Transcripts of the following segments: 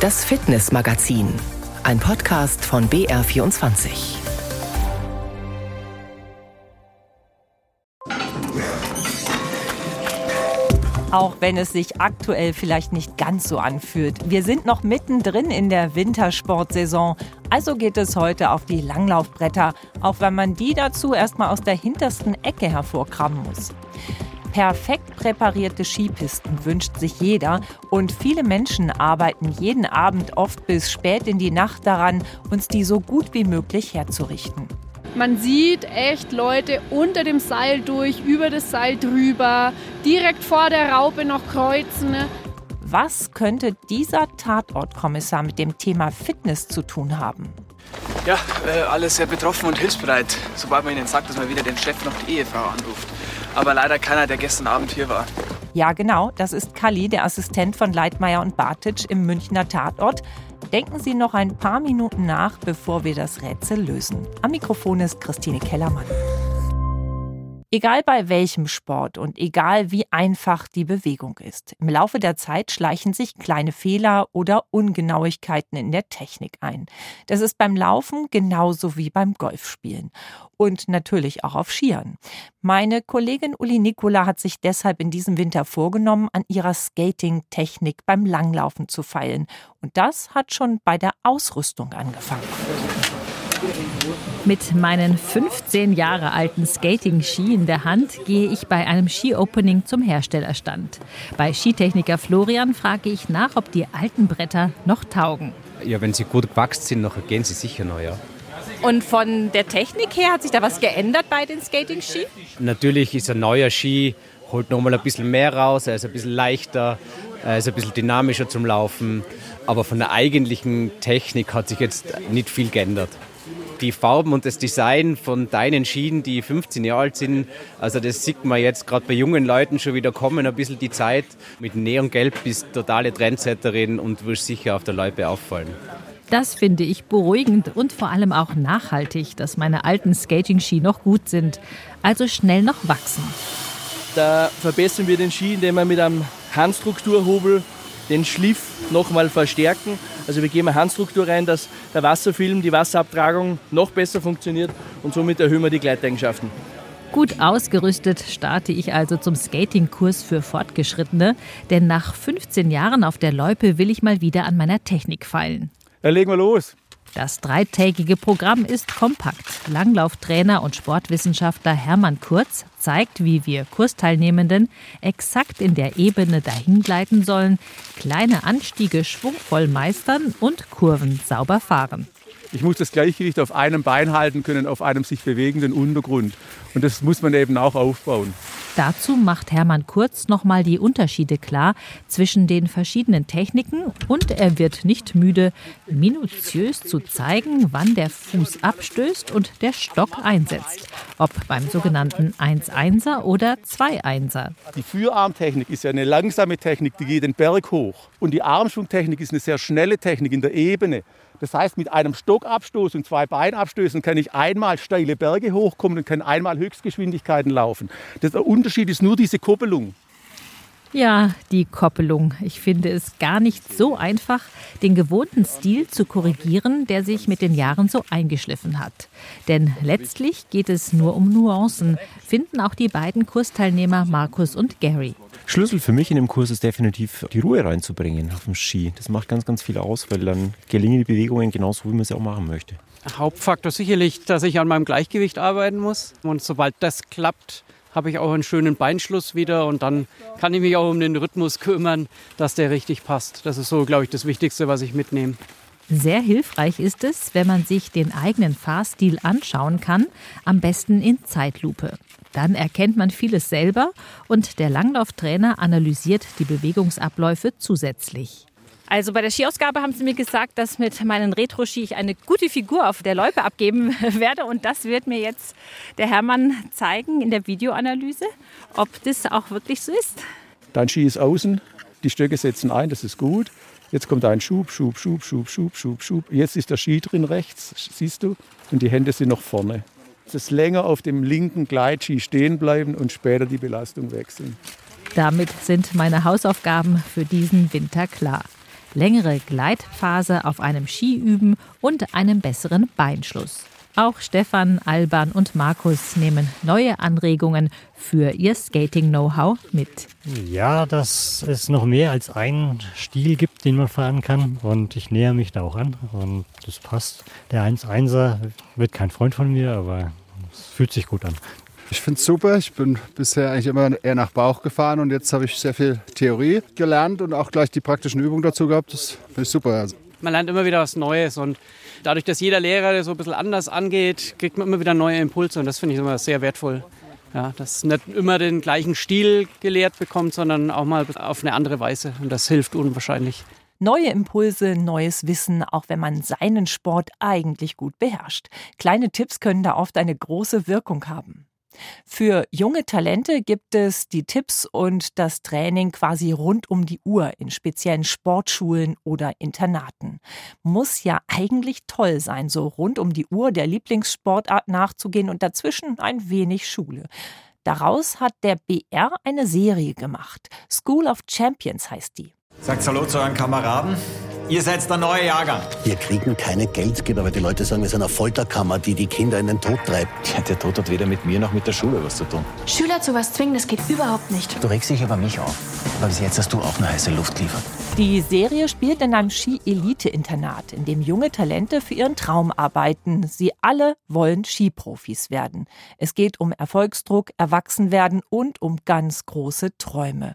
Das Fitnessmagazin, ein Podcast von BR24. Auch wenn es sich aktuell vielleicht nicht ganz so anfühlt. Wir sind noch mittendrin in der Wintersportsaison. Also geht es heute auf die Langlaufbretter, auch wenn man die dazu erstmal aus der hintersten Ecke hervorkramen muss. Perfekt präparierte Skipisten wünscht sich jeder und viele Menschen arbeiten jeden Abend oft bis spät in die Nacht daran, uns die so gut wie möglich herzurichten. Man sieht echt Leute unter dem Seil durch, über das Seil drüber, direkt vor der Raupe noch kreuzen. Was könnte dieser Tatortkommissar mit dem Thema Fitness zu tun haben? Ja, äh, alles sehr betroffen und hilfsbereit, sobald man ihnen sagt, dass man wieder den Chef noch die Ehefrau anruft aber leider keiner, der gestern Abend hier war. Ja, genau, das ist Kalli, der Assistent von Leitmeier und Bartitsch im Münchner Tatort. Denken Sie noch ein paar Minuten nach, bevor wir das Rätsel lösen. Am Mikrofon ist Christine Kellermann. Egal bei welchem Sport und egal wie einfach die Bewegung ist, im Laufe der Zeit schleichen sich kleine Fehler oder Ungenauigkeiten in der Technik ein. Das ist beim Laufen genauso wie beim Golfspielen und natürlich auch auf Skiern. Meine Kollegin Uli Nikola hat sich deshalb in diesem Winter vorgenommen, an ihrer Skating-Technik beim Langlaufen zu feilen. Und das hat schon bei der Ausrüstung angefangen. Mit meinen 15 Jahre alten Skating-Ski in der Hand gehe ich bei einem Ski-Opening zum Herstellerstand. Bei Skitechniker Florian frage ich nach, ob die alten Bretter noch taugen. Ja, wenn sie gut gewachsen sind, noch gehen sie sicher noch, ja. Und von der Technik her hat sich da was geändert bei den Skating-Ski? Natürlich ist ein neuer Ski, holt nochmal ein bisschen mehr raus, er ist ein bisschen leichter, er ist ein bisschen dynamischer zum Laufen. Aber von der eigentlichen Technik hat sich jetzt nicht viel geändert die Farben und das Design von deinen Schienen, die 15 Jahre alt sind, also das sieht man jetzt gerade bei jungen Leuten schon wieder kommen, ein bisschen die Zeit. Mit Neongelb bist totale Trendsetterin und wirst sicher auf der Loipe auffallen. Das finde ich beruhigend und vor allem auch nachhaltig, dass meine alten Skating-Ski noch gut sind, also schnell noch wachsen. Da verbessern wir den Ski, indem wir mit einem Handstrukturhobel den Schliff nochmal verstärken. Also wir geben eine Handstruktur rein, dass der Wasserfilm, die Wasserabtragung noch besser funktioniert und somit erhöhen wir die Gleiteigenschaften. Gut ausgerüstet starte ich also zum Skatingkurs für Fortgeschrittene, denn nach 15 Jahren auf der Loipe will ich mal wieder an meiner Technik feilen. Dann legen wir los. Das dreitägige Programm ist kompakt. Langlauftrainer und Sportwissenschaftler Hermann Kurz zeigt, wie wir Kursteilnehmenden exakt in der Ebene dahingleiten sollen, kleine Anstiege schwungvoll meistern und Kurven sauber fahren. Ich muss das Gleichgewicht auf einem Bein halten können, auf einem sich bewegenden Untergrund. Und das muss man eben auch aufbauen. Dazu macht Hermann Kurz nochmal die Unterschiede klar zwischen den verschiedenen Techniken und er wird nicht müde, minutiös zu zeigen, wann der Fuß abstößt und der Stock einsetzt. Ob beim sogenannten 1-1er oder 2-1er. Die Führarmtechnik ist ja eine langsame Technik, die geht den Berg hoch. Und die Armschwungtechnik ist eine sehr schnelle Technik in der Ebene. Das heißt, mit einem Stockabstoß und zwei Beinabstößen kann ich einmal steile Berge hochkommen und kann einmal Höchstgeschwindigkeiten laufen. der Unterschied ist nur diese Koppelung. Ja, die Koppelung. Ich finde es gar nicht so einfach, den gewohnten Stil zu korrigieren, der sich mit den Jahren so eingeschliffen hat. Denn letztlich geht es nur um Nuancen, finden auch die beiden Kursteilnehmer Markus und Gary. Schlüssel für mich in dem Kurs ist definitiv die Ruhe reinzubringen auf dem Ski. Das macht ganz, ganz viel aus, weil dann gelingen die Bewegungen genauso, wie man sie auch machen möchte. Hauptfaktor sicherlich, dass ich an meinem Gleichgewicht arbeiten muss. Und sobald das klappt, habe ich auch einen schönen Beinschluss wieder und dann kann ich mich auch um den Rhythmus kümmern, dass der richtig passt. Das ist so, glaube ich, das Wichtigste, was ich mitnehme. Sehr hilfreich ist es, wenn man sich den eigenen Fahrstil anschauen kann, am besten in Zeitlupe. Dann erkennt man vieles selber und der Langlauftrainer analysiert die Bewegungsabläufe zusätzlich. Also bei der Skiausgabe haben Sie mir gesagt, dass mit meinen Retro-Ski ich eine gute Figur auf der Loipe abgeben werde. Und das wird mir jetzt der Hermann zeigen in der Videoanalyse, ob das auch wirklich so ist. Dein Ski ist außen, die Stöcke setzen ein, das ist gut. Jetzt kommt ein Schub, Schub, Schub, Schub, Schub, Schub, Schub. Jetzt ist der Ski drin rechts, siehst du, und die Hände sind noch vorne. Das länger auf dem linken Gleitski stehen bleiben und später die Belastung wechseln. Damit sind meine Hausaufgaben für diesen Winter klar. Längere Gleitphase auf einem Ski üben und einem besseren Beinschluss. Auch Stefan, Alban und Markus nehmen neue Anregungen für ihr Skating-Know-how mit. Ja, dass es noch mehr als einen Stil gibt, den man fahren kann. Und ich näher mich da auch an. Und das passt. Der 1-1er wird kein Freund von mir, aber es fühlt sich gut an. Ich finde es super. Ich bin bisher eigentlich immer eher nach Bauch gefahren und jetzt habe ich sehr viel Theorie gelernt und auch gleich die praktischen Übungen dazu gehabt. Das finde ich super. Also man lernt immer wieder was Neues und dadurch, dass jeder Lehrer so ein bisschen anders angeht, kriegt man immer wieder neue Impulse und das finde ich immer sehr wertvoll. Ja, dass nicht immer den gleichen Stil gelehrt bekommt, sondern auch mal auf eine andere Weise und das hilft unwahrscheinlich. Neue Impulse, neues Wissen, auch wenn man seinen Sport eigentlich gut beherrscht. Kleine Tipps können da oft eine große Wirkung haben. Für junge Talente gibt es die Tipps und das Training quasi rund um die Uhr in speziellen Sportschulen oder Internaten. Muss ja eigentlich toll sein, so rund um die Uhr der Lieblingssportart nachzugehen und dazwischen ein wenig Schule. Daraus hat der BR eine Serie gemacht. School of Champions heißt die. Sagt Hallo zu euren Kameraden. Ihr seid der neue Jahrgang. Wir kriegen keine Geldgeber, weil die Leute sagen, wir sind eine Folterkammer, die die Kinder in den Tod treibt. Ja, der Tod hat weder mit mir noch mit der Schule was zu tun. Schüler zu was zwingen, das geht überhaupt nicht. Du regst dich über mich auf. Aber bis jetzt hast du auch eine heiße Luft geliefert. Die Serie spielt in einem Ski-Elite-Internat, in dem junge Talente für ihren Traum arbeiten. Sie alle wollen Skiprofis werden. Es geht um Erfolgsdruck, Erwachsenwerden und um ganz große Träume.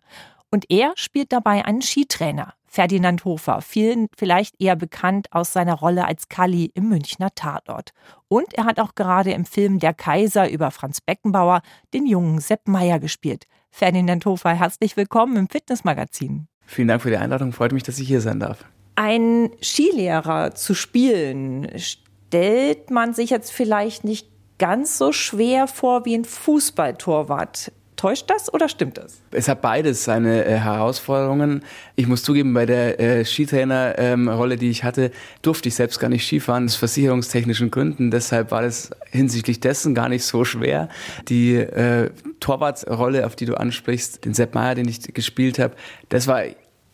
Und er spielt dabei einen Skitrainer, Ferdinand Hofer, vielen vielleicht eher bekannt aus seiner Rolle als Kalli im Münchner Tatort. Und er hat auch gerade im Film Der Kaiser über Franz Beckenbauer den jungen Sepp Meyer gespielt. Ferdinand Hofer, herzlich willkommen im Fitnessmagazin. Vielen Dank für die Einladung, freut mich, dass ich hier sein darf. Ein Skilehrer zu spielen, stellt man sich jetzt vielleicht nicht ganz so schwer vor wie ein Fußballtorwart. Täuscht das oder stimmt das? Es hat beides seine äh, Herausforderungen. Ich muss zugeben, bei der äh, Skitrainer-Rolle, ähm, die ich hatte, durfte ich selbst gar nicht Skifahren, aus versicherungstechnischen Gründen. Deshalb war das hinsichtlich dessen gar nicht so schwer. Die äh, Torwartrolle, auf die du ansprichst, den Sepp Meyer, den ich gespielt habe, das war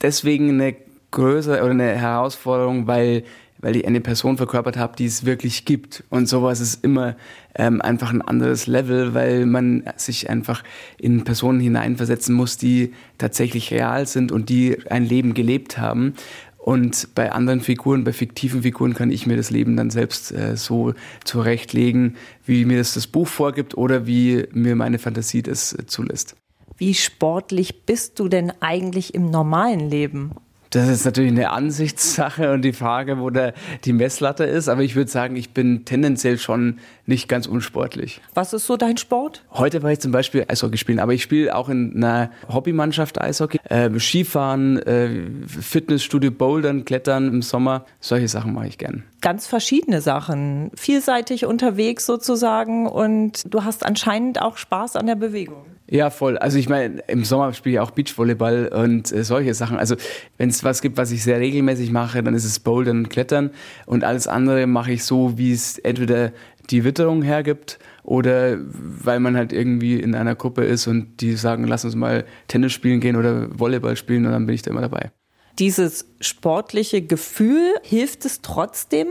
deswegen eine größere oder eine Herausforderung, weil weil ich eine Person verkörpert habe, die es wirklich gibt. Und sowas ist immer ähm, einfach ein anderes Level, weil man sich einfach in Personen hineinversetzen muss, die tatsächlich real sind und die ein Leben gelebt haben. Und bei anderen Figuren, bei fiktiven Figuren kann ich mir das Leben dann selbst äh, so zurechtlegen, wie mir das das Buch vorgibt oder wie mir meine Fantasie das äh, zulässt. Wie sportlich bist du denn eigentlich im normalen Leben? Das ist natürlich eine Ansichtssache und die Frage, wo der, die Messlatte ist. Aber ich würde sagen, ich bin tendenziell schon nicht ganz unsportlich. Was ist so dein Sport? Heute war ich zum Beispiel Eishockey spielen, aber ich spiele auch in einer Hobbymannschaft Eishockey. Äh, Skifahren, äh, Fitnessstudio, Bouldern, Klettern im Sommer. Solche Sachen mache ich gern. Ganz verschiedene Sachen. Vielseitig unterwegs sozusagen und du hast anscheinend auch Spaß an der Bewegung. Ja, voll. Also ich meine, im Sommer spiele ich auch Beachvolleyball und äh, solche Sachen. Also wenn es was gibt, was ich sehr regelmäßig mache, dann ist es Bouldern und Klettern. Und alles andere mache ich so, wie es entweder die Witterung hergibt oder weil man halt irgendwie in einer Gruppe ist und die sagen, lass uns mal Tennis spielen gehen oder Volleyball spielen und dann bin ich da immer dabei. Dieses sportliche Gefühl, hilft es trotzdem,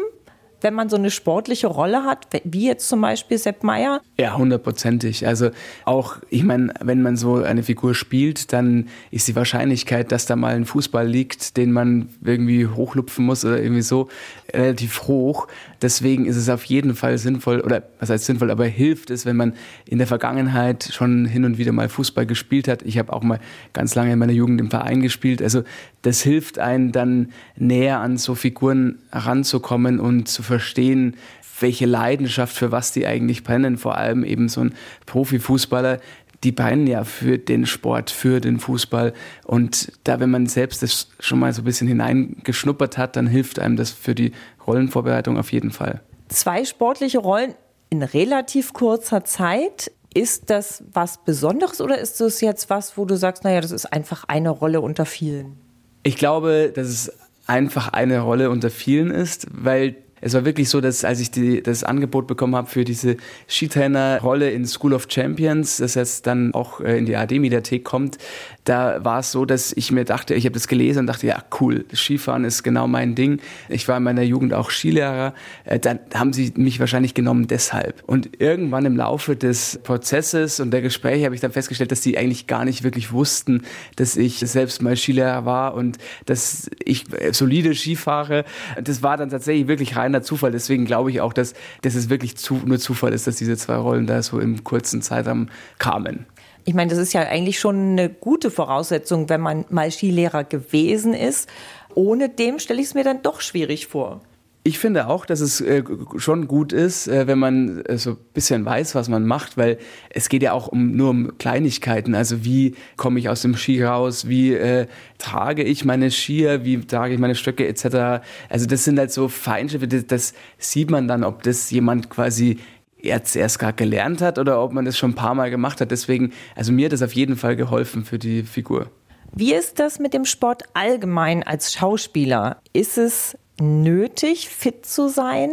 wenn man so eine sportliche Rolle hat, wie jetzt zum Beispiel Sepp Meier? Ja, hundertprozentig. Also auch, ich meine, wenn man so eine Figur spielt, dann ist die Wahrscheinlichkeit, dass da mal ein Fußball liegt, den man irgendwie hochlupfen muss oder irgendwie so, relativ hoch. Deswegen ist es auf jeden Fall sinnvoll, oder was heißt sinnvoll, aber hilft es, wenn man in der Vergangenheit schon hin und wieder mal Fußball gespielt hat. Ich habe auch mal ganz lange in meiner Jugend im Verein gespielt. Also das hilft einem dann näher an so Figuren heranzukommen und zu verstehen, welche Leidenschaft für was die eigentlich brennen. Vor allem eben so ein Profifußballer, die brennen ja für den Sport, für den Fußball. Und da, wenn man selbst das schon mal so ein bisschen hineingeschnuppert hat, dann hilft einem das für die Rollenvorbereitung auf jeden Fall. Zwei sportliche Rollen in relativ kurzer Zeit. Ist das was Besonderes oder ist das jetzt was, wo du sagst, naja, das ist einfach eine Rolle unter vielen? Ich glaube, dass es einfach eine Rolle unter vielen ist, weil es war wirklich so, dass als ich die, das Angebot bekommen habe für diese Skitrainer-Rolle in School of Champions, das jetzt dann auch äh, in die ARD-Mediathek kommt, da war es so, dass ich mir dachte, ich habe das gelesen und dachte, ja cool, Skifahren ist genau mein Ding. Ich war in meiner Jugend auch Skilehrer. Äh, dann haben sie mich wahrscheinlich genommen deshalb. Und irgendwann im Laufe des Prozesses und der Gespräche habe ich dann festgestellt, dass sie eigentlich gar nicht wirklich wussten, dass ich selbst mal Skilehrer war und dass ich solide Ski fahre. Das war dann tatsächlich wirklich reiner Zufall. Deswegen glaube ich auch, dass, dass es wirklich zu, nur Zufall ist, dass diese zwei Rollen da so im kurzen Zeitraum kamen. Ich meine, das ist ja eigentlich schon eine gute Voraussetzung, wenn man mal Skilehrer gewesen ist. Ohne dem stelle ich es mir dann doch schwierig vor. Ich finde auch, dass es äh, schon gut ist, äh, wenn man äh, so ein bisschen weiß, was man macht, weil es geht ja auch um, nur um Kleinigkeiten. Also wie komme ich aus dem Ski raus, wie trage ich meine Skier, wie trage ich meine Stöcke etc. Also das sind halt so Feinschiffe, das, das sieht man dann, ob das jemand quasi jetzt erst gerade gelernt hat oder ob man das schon ein paar Mal gemacht hat. Deswegen, also mir hat das auf jeden Fall geholfen für die Figur. Wie ist das mit dem Sport allgemein als Schauspieler? Ist es nötig, fit zu sein?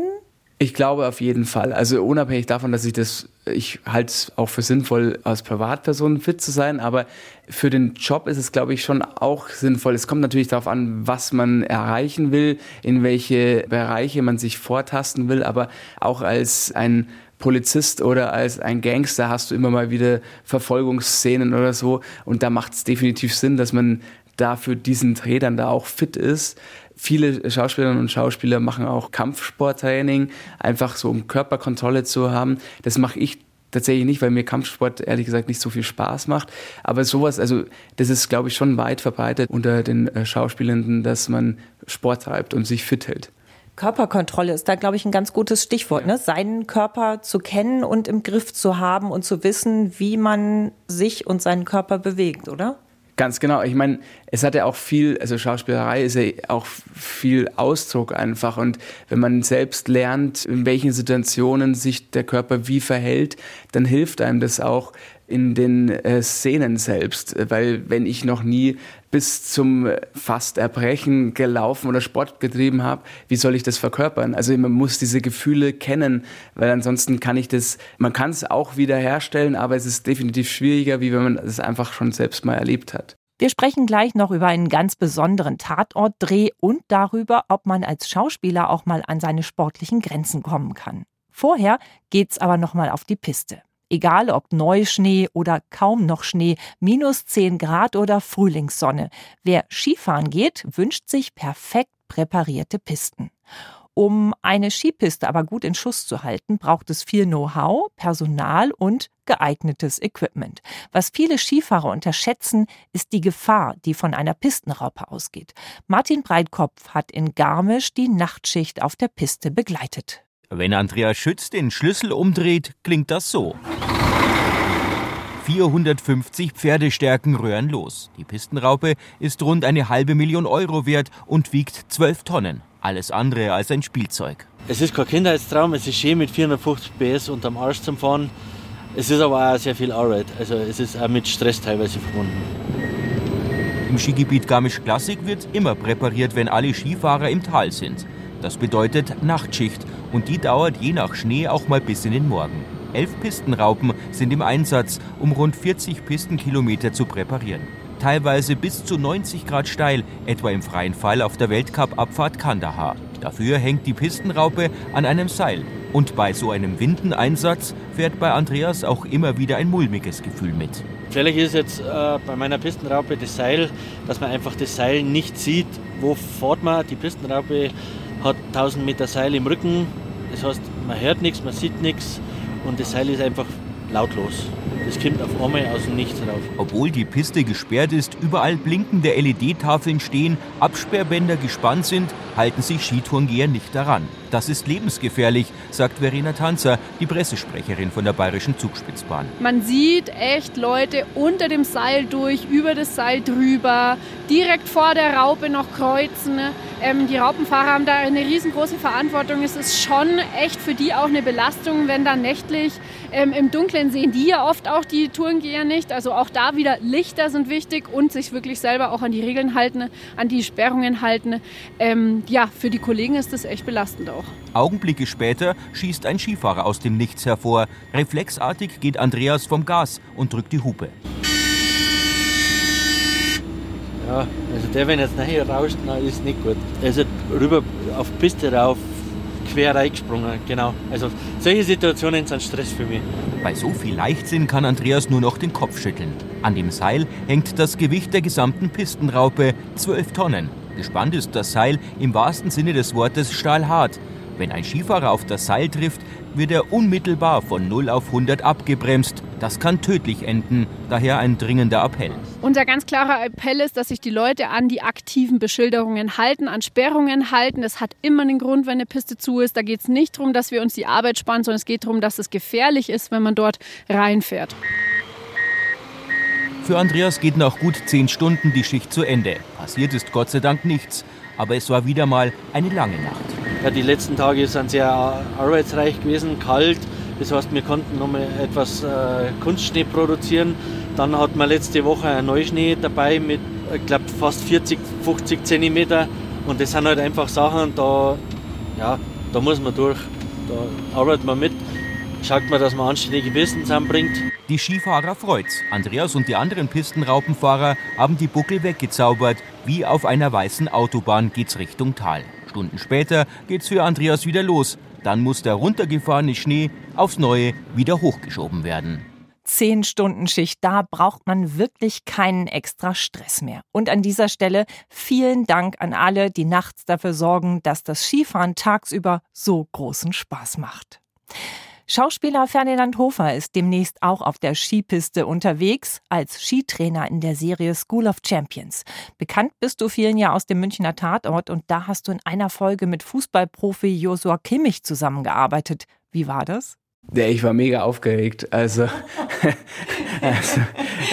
Ich glaube auf jeden Fall. Also unabhängig davon, dass ich das, ich halte es auch für sinnvoll, als Privatperson fit zu sein, aber für den Job ist es, glaube ich, schon auch sinnvoll. Es kommt natürlich darauf an, was man erreichen will, in welche Bereiche man sich vortasten will, aber auch als ein Polizist oder als ein Gangster hast du immer mal wieder Verfolgungsszenen oder so. Und da macht es definitiv Sinn, dass man dafür diesen Dreh dann da auch fit ist. Viele Schauspielerinnen und Schauspieler machen auch Kampfsporttraining, einfach so um Körperkontrolle zu haben. Das mache ich tatsächlich nicht, weil mir Kampfsport ehrlich gesagt nicht so viel Spaß macht. Aber sowas, also das ist, glaube ich, schon weit verbreitet unter den äh, Schauspielenden, dass man Sport treibt und sich fit hält. Körperkontrolle ist da, glaube ich, ein ganz gutes Stichwort. Ne? Seinen Körper zu kennen und im Griff zu haben und zu wissen, wie man sich und seinen Körper bewegt, oder? Ganz genau. Ich meine, es hat ja auch viel, also Schauspielerei ist ja auch viel Ausdruck einfach. Und wenn man selbst lernt, in welchen Situationen sich der Körper wie verhält, dann hilft einem das auch, in den äh, Szenen selbst, weil wenn ich noch nie bis zum fast Erbrechen gelaufen oder Sport getrieben habe, wie soll ich das verkörpern? Also man muss diese Gefühle kennen, weil ansonsten kann ich das, man kann es auch wieder herstellen, aber es ist definitiv schwieriger, wie wenn man es einfach schon selbst mal erlebt hat. Wir sprechen gleich noch über einen ganz besonderen Tatortdreh und darüber, ob man als Schauspieler auch mal an seine sportlichen Grenzen kommen kann. Vorher geht's aber noch mal auf die Piste. Egal ob Neuschnee oder kaum noch Schnee, minus 10 Grad oder Frühlingssonne. Wer Skifahren geht, wünscht sich perfekt präparierte Pisten. Um eine Skipiste aber gut in Schuss zu halten, braucht es viel Know-how, Personal und geeignetes Equipment. Was viele Skifahrer unterschätzen, ist die Gefahr, die von einer Pistenraupe ausgeht. Martin Breitkopf hat in Garmisch die Nachtschicht auf der Piste begleitet. Wenn Andreas Schütz den Schlüssel umdreht, klingt das so. 450 Pferdestärken röhren los. Die Pistenraupe ist rund eine halbe Million Euro wert und wiegt 12 Tonnen. Alles andere als ein Spielzeug. Es ist kein Kindheitstraum, es ist schön mit 450 PS unterm Arsch zum Fahren. Es ist aber auch sehr viel Arbeit, also es ist auch mit Stress teilweise verbunden. Im Skigebiet Garmisch Klassik wird immer präpariert, wenn alle Skifahrer im Tal sind. Das bedeutet Nachtschicht und die dauert je nach Schnee auch mal bis in den Morgen. Elf Pistenraupen sind im Einsatz, um rund 40 Pistenkilometer zu präparieren. Teilweise bis zu 90 Grad steil, etwa im freien Fall auf der Weltcup-Abfahrt Kandahar. Dafür hängt die Pistenraupe an einem Seil. Und bei so einem Windeneinsatz fährt bei Andreas auch immer wieder ein mulmiges Gefühl mit. Gefährlich ist jetzt äh, bei meiner Pistenraupe das Seil, dass man einfach das Seil nicht sieht, wo fährt man. Die Pistenraupe hat 1000 Meter Seil im Rücken. Das heißt, man hört nichts, man sieht nichts und das Seil ist einfach lautlos. Das kommt auf einmal aus dem Nichts rauf. Obwohl die Piste gesperrt ist, überall blinkende LED-Tafeln stehen, Absperrbänder gespannt sind, halten sich Skitourengeher nicht daran. Das ist lebensgefährlich, sagt Verena Tanzer, die Pressesprecherin von der Bayerischen Zugspitzbahn. Man sieht echt Leute unter dem Seil durch, über das Seil drüber, direkt vor der Raupe noch kreuzen. Ähm, die Raupenfahrer haben da eine riesengroße Verantwortung. Es ist schon echt für die auch eine Belastung, wenn dann nächtlich ähm, im Dunkeln sehen die ja oft auch die Tourengeher nicht. Also auch da wieder Lichter sind wichtig und sich wirklich selber auch an die Regeln halten, an die Sperrungen halten. Ähm, ja, für die Kollegen ist das echt belastend auch. Augenblicke später schießt ein Skifahrer aus dem Nichts hervor. Reflexartig geht Andreas vom Gas und drückt die Hupe. Ja, also der, wenn jetzt nachher rauscht, na, ist nicht gut. Also rüber auf die Piste rauf, quer reingesprungen, genau. Also solche Situationen sind Stress für mich. Bei so viel Leichtsinn kann Andreas nur noch den Kopf schütteln. An dem Seil hängt das Gewicht der gesamten Pistenraupe, 12 Tonnen. Gespannt ist das Seil im wahrsten Sinne des Wortes stahlhart. Wenn ein Skifahrer auf das Seil trifft, wird er unmittelbar von 0 auf 100 abgebremst. Das kann tödlich enden, daher ein dringender Appell. Unser ganz klarer Appell ist, dass sich die Leute an die aktiven Beschilderungen halten, an Sperrungen halten. Das hat immer einen Grund, wenn eine Piste zu ist. Da geht es nicht darum, dass wir uns die Arbeit sparen, sondern es geht darum, dass es gefährlich ist, wenn man dort reinfährt. Für Andreas geht nach gut zehn Stunden die Schicht zu Ende. Passiert ist Gott sei Dank nichts, aber es war wieder mal eine lange Nacht. Ja, die letzten Tage sind sehr arbeitsreich gewesen, kalt. Das heißt, wir konnten noch mal etwas äh, Kunstschnee produzieren. Dann hat man letzte Woche einen Neuschnee dabei mit, ich glaube, fast 40, 50 Zentimeter. Und das sind halt einfach Sachen, da, ja, da muss man durch. Da arbeitet man mit, schaut man, dass man anständige Pisten zusammenbringt. Die Skifahrer freut's. Andreas und die anderen Pistenraupenfahrer haben die Buckel weggezaubert. Wie auf einer weißen Autobahn geht's Richtung Tal. Stunden später geht's für Andreas wieder los. Dann muss der runtergefahrene Schnee aufs Neue wieder hochgeschoben werden. Zehn Stunden Schicht, da braucht man wirklich keinen extra Stress mehr. Und an dieser Stelle vielen Dank an alle, die nachts dafür sorgen, dass das Skifahren tagsüber so großen Spaß macht. Schauspieler Ferdinand Hofer ist demnächst auch auf der Skipiste unterwegs als Skitrainer in der Serie School of Champions. Bekannt bist du vielen ja aus dem Münchner Tatort und da hast du in einer Folge mit Fußballprofi Josua Kimmich zusammengearbeitet. Wie war das? Ja, ich war mega aufgeregt. Also, also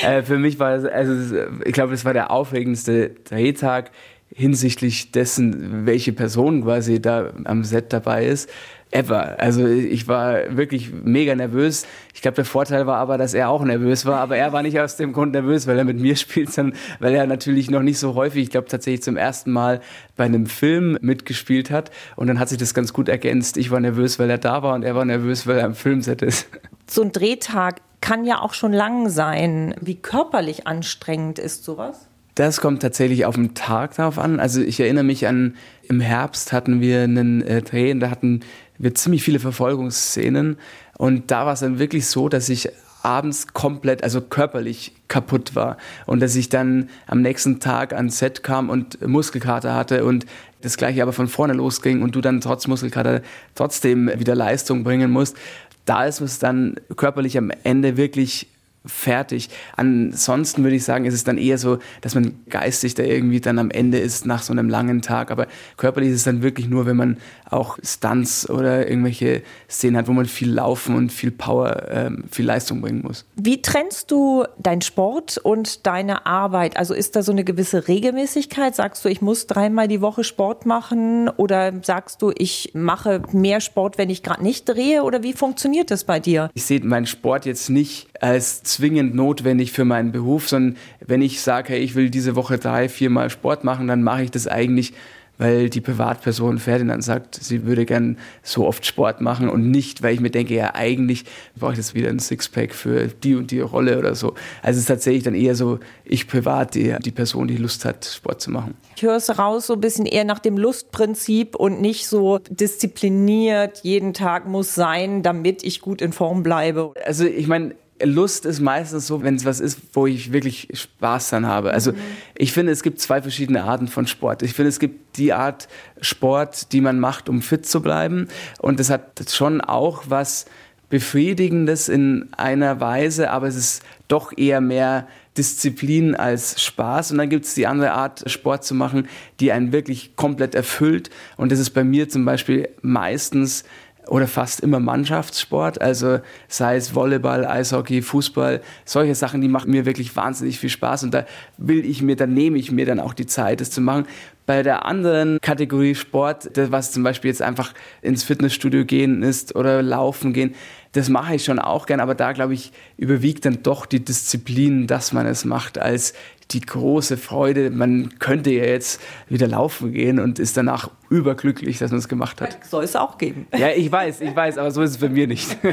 äh, für mich war es, also ich glaube, das war der aufregendste Drehtag hinsichtlich dessen, welche Person quasi da am Set dabei ist ever. Also ich war wirklich mega nervös. Ich glaube, der Vorteil war aber, dass er auch nervös war. Aber er war nicht aus dem Grund nervös, weil er mit mir spielt, sondern weil er natürlich noch nicht so häufig, ich glaube tatsächlich zum ersten Mal bei einem Film mitgespielt hat. Und dann hat sich das ganz gut ergänzt. Ich war nervös, weil er da war und er war nervös, weil er am Filmset ist. So ein Drehtag kann ja auch schon lang sein. Wie körperlich anstrengend ist sowas? Das kommt tatsächlich auf den Tag darauf an. Also ich erinnere mich an, im Herbst hatten wir einen äh, Dreh und da hatten wir ziemlich viele Verfolgungsszenen. Und da war es dann wirklich so, dass ich abends komplett, also körperlich kaputt war. Und dass ich dann am nächsten Tag ans Set kam und Muskelkater hatte und das gleiche aber von vorne losging und du dann trotz Muskelkater trotzdem wieder Leistung bringen musst. Da ist es dann körperlich am Ende wirklich fertig. Ansonsten würde ich sagen, ist es dann eher so, dass man geistig da irgendwie dann am Ende ist nach so einem langen Tag. Aber körperlich ist es dann wirklich nur, wenn man auch Stunts oder irgendwelche Szenen hat, wo man viel laufen und viel Power, ähm, viel Leistung bringen muss. Wie trennst du deinen Sport und deine Arbeit? Also ist da so eine gewisse Regelmäßigkeit? Sagst du, ich muss dreimal die Woche Sport machen? Oder sagst du, ich mache mehr Sport, wenn ich gerade nicht drehe? Oder wie funktioniert das bei dir? Ich sehe meinen Sport jetzt nicht als zwingend notwendig für meinen Beruf, sondern wenn ich sage, hey, ich will diese Woche drei, viermal Sport machen, dann mache ich das eigentlich weil die Privatperson Ferdinand sagt, sie würde gern so oft Sport machen und nicht, weil ich mir denke, ja, eigentlich brauche ich jetzt wieder ein Sixpack für die und die Rolle oder so. Also es ist tatsächlich dann eher so, ich privat, die, die Person, die Lust hat, Sport zu machen. Ich höre es raus, so ein bisschen eher nach dem Lustprinzip und nicht so diszipliniert, jeden Tag muss sein, damit ich gut in Form bleibe. Also ich meine, Lust ist meistens so, wenn es was ist, wo ich wirklich Spaß dann habe. Also mhm. ich finde, es gibt zwei verschiedene Arten von Sport. Ich finde, es gibt die Art Sport, die man macht, um fit zu bleiben. Und das hat schon auch was Befriedigendes in einer Weise, aber es ist doch eher mehr Disziplin als Spaß. Und dann gibt es die andere Art, Sport zu machen, die einen wirklich komplett erfüllt. Und das ist bei mir zum Beispiel meistens oder fast immer Mannschaftssport, also sei es Volleyball, Eishockey, Fußball, solche Sachen, die machen mir wirklich wahnsinnig viel Spaß und da will ich mir, dann nehme ich mir dann auch die Zeit, das zu machen. Bei der anderen Kategorie Sport, was zum Beispiel jetzt einfach ins Fitnessstudio gehen ist oder laufen gehen, das mache ich schon auch gern, aber da glaube ich überwiegt dann doch die Disziplin, dass man es macht, als die große Freude. Man könnte ja jetzt wieder laufen gehen und ist danach überglücklich, dass man es gemacht hat. Soll es auch geben. Ja, ich weiß, ich weiß, aber so ist es bei mir nicht.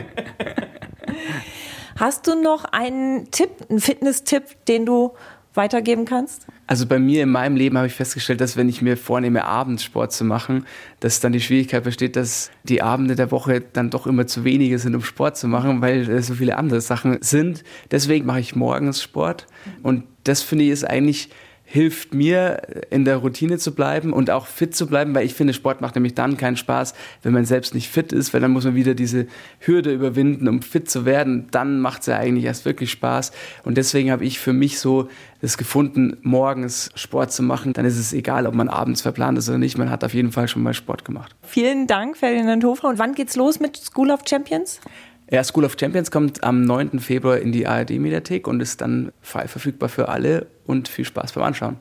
Hast du noch einen Tipp, einen Fitness-Tipp, den du weitergeben kannst? Also bei mir in meinem Leben habe ich festgestellt, dass wenn ich mir vornehme, abends Sport zu machen, dass dann die Schwierigkeit besteht, dass die Abende der Woche dann doch immer zu wenige sind, um Sport zu machen, weil so viele andere Sachen sind. Deswegen mache ich morgens Sport und das finde ich ist eigentlich hilft mir, in der Routine zu bleiben und auch fit zu bleiben, weil ich finde, Sport macht nämlich dann keinen Spaß, wenn man selbst nicht fit ist, weil dann muss man wieder diese Hürde überwinden, um fit zu werden. Dann macht es ja eigentlich erst wirklich Spaß. Und deswegen habe ich für mich so das gefunden, morgens Sport zu machen. Dann ist es egal, ob man abends verplant ist oder nicht. Man hat auf jeden Fall schon mal Sport gemacht. Vielen Dank, Ferdinand Hofer. Und wann geht's los mit School of Champions? Ja, School of Champions kommt am 9. Februar in die ARD-Mediathek und ist dann frei verfügbar für alle und viel Spaß beim Anschauen.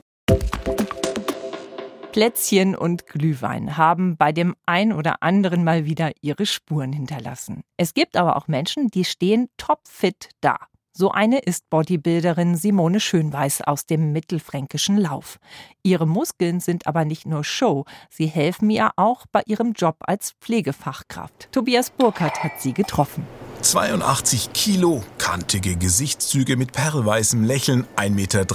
Plätzchen und Glühwein haben bei dem ein oder anderen mal wieder ihre Spuren hinterlassen. Es gibt aber auch Menschen, die stehen topfit da. So eine ist Bodybuilderin Simone Schönweiß aus dem mittelfränkischen Lauf. Ihre Muskeln sind aber nicht nur Show, sie helfen ihr auch bei ihrem Job als Pflegefachkraft. Tobias Burkhardt hat sie getroffen. 82 Kilo, kantige Gesichtszüge mit perlweißem Lächeln, 1,83 Meter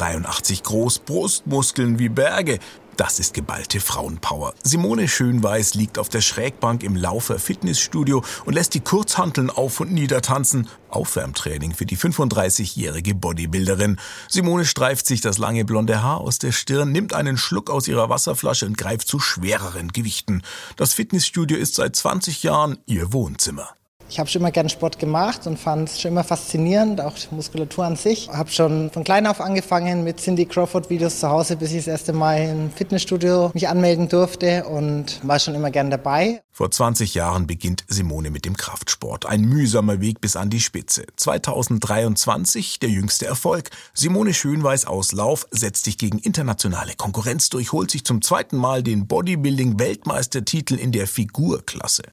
groß, Brustmuskeln wie Berge. Das ist geballte Frauenpower. Simone Schönweiß liegt auf der Schrägbank im Laufer Fitnessstudio und lässt die Kurzhanteln auf und nieder tanzen. Aufwärmtraining für die 35-jährige Bodybuilderin. Simone streift sich das lange blonde Haar aus der Stirn, nimmt einen Schluck aus ihrer Wasserflasche und greift zu schwereren Gewichten. Das Fitnessstudio ist seit 20 Jahren ihr Wohnzimmer. Ich habe schon immer gern Sport gemacht und fand es schon immer faszinierend, auch die Muskulatur an sich. Habe schon von klein auf angefangen mit Cindy Crawford Videos zu Hause, bis ich das erste Mal im Fitnessstudio mich anmelden durfte und war schon immer gern dabei. Vor 20 Jahren beginnt Simone mit dem Kraftsport. Ein mühsamer Weg bis an die Spitze. 2023 der jüngste Erfolg. Simone Schönweiß aus Lauf setzt sich gegen internationale Konkurrenz durch, holt sich zum zweiten Mal den Bodybuilding-Weltmeistertitel in der Figurklasse.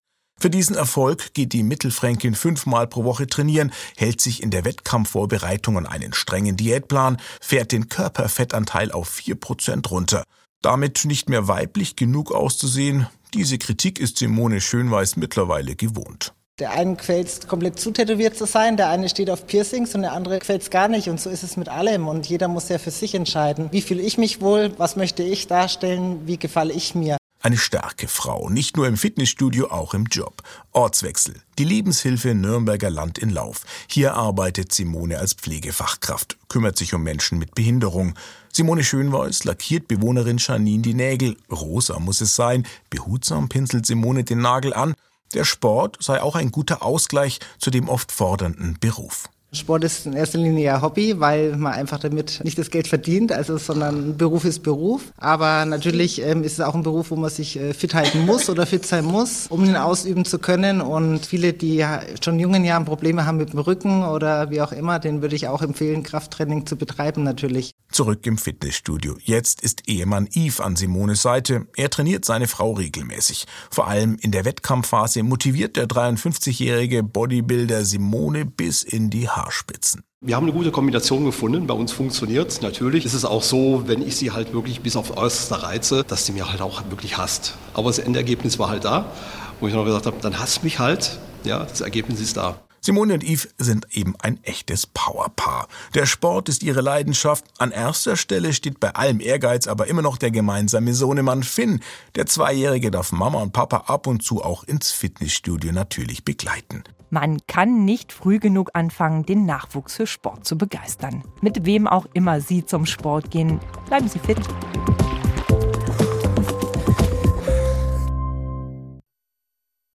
Für diesen Erfolg geht die Mittelfränkin fünfmal pro Woche trainieren, hält sich in der Wettkampfvorbereitung an einen strengen Diätplan, fährt den Körperfettanteil auf 4% runter. Damit nicht mehr weiblich genug auszusehen, diese Kritik ist Simone Schönweiß mittlerweile gewohnt. Der eine quält komplett zutätowiert zu sein, der eine steht auf Piercings und der andere quält gar nicht. Und so ist es mit allem. Und jeder muss ja für sich entscheiden. Wie fühle ich mich wohl? Was möchte ich darstellen? Wie gefalle ich mir? Eine starke Frau, nicht nur im Fitnessstudio, auch im Job. Ortswechsel. Die Lebenshilfe Nürnberger Land in Lauf. Hier arbeitet Simone als Pflegefachkraft, kümmert sich um Menschen mit Behinderung. Simone Schönweiß lackiert Bewohnerin Janine die Nägel. Rosa muss es sein. Behutsam pinselt Simone den Nagel an. Der Sport sei auch ein guter Ausgleich zu dem oft fordernden Beruf. Sport ist in erster Linie ja Hobby, weil man einfach damit nicht das Geld verdient, also sondern Beruf ist Beruf. Aber natürlich ähm, ist es auch ein Beruf, wo man sich äh, fit halten muss oder fit sein muss, um ihn ausüben zu können. Und viele, die schon in jungen Jahren Probleme haben mit dem Rücken oder wie auch immer, den würde ich auch empfehlen, Krafttraining zu betreiben natürlich. Zurück im Fitnessstudio. Jetzt ist Ehemann Yves an Simones Seite. Er trainiert seine Frau regelmäßig. Vor allem in der Wettkampfphase motiviert der 53-jährige Bodybuilder Simone bis in die Haare. Haarspitzen. Wir haben eine gute Kombination gefunden. Bei uns funktioniert Natürlich ist es auch so, wenn ich sie halt wirklich bis auf äußerste reize, dass sie mir halt auch wirklich hasst. Aber das Endergebnis war halt da, wo ich noch gesagt habe, dann hasst mich halt. Ja, das Ergebnis ist da. Simone und Yves sind eben ein echtes Powerpaar. Der Sport ist ihre Leidenschaft. An erster Stelle steht bei allem Ehrgeiz aber immer noch der gemeinsame Sohnemann Finn. Der Zweijährige darf Mama und Papa ab und zu auch ins Fitnessstudio natürlich begleiten. Man kann nicht früh genug anfangen, den Nachwuchs für Sport zu begeistern. Mit wem auch immer Sie zum Sport gehen, bleiben Sie fit.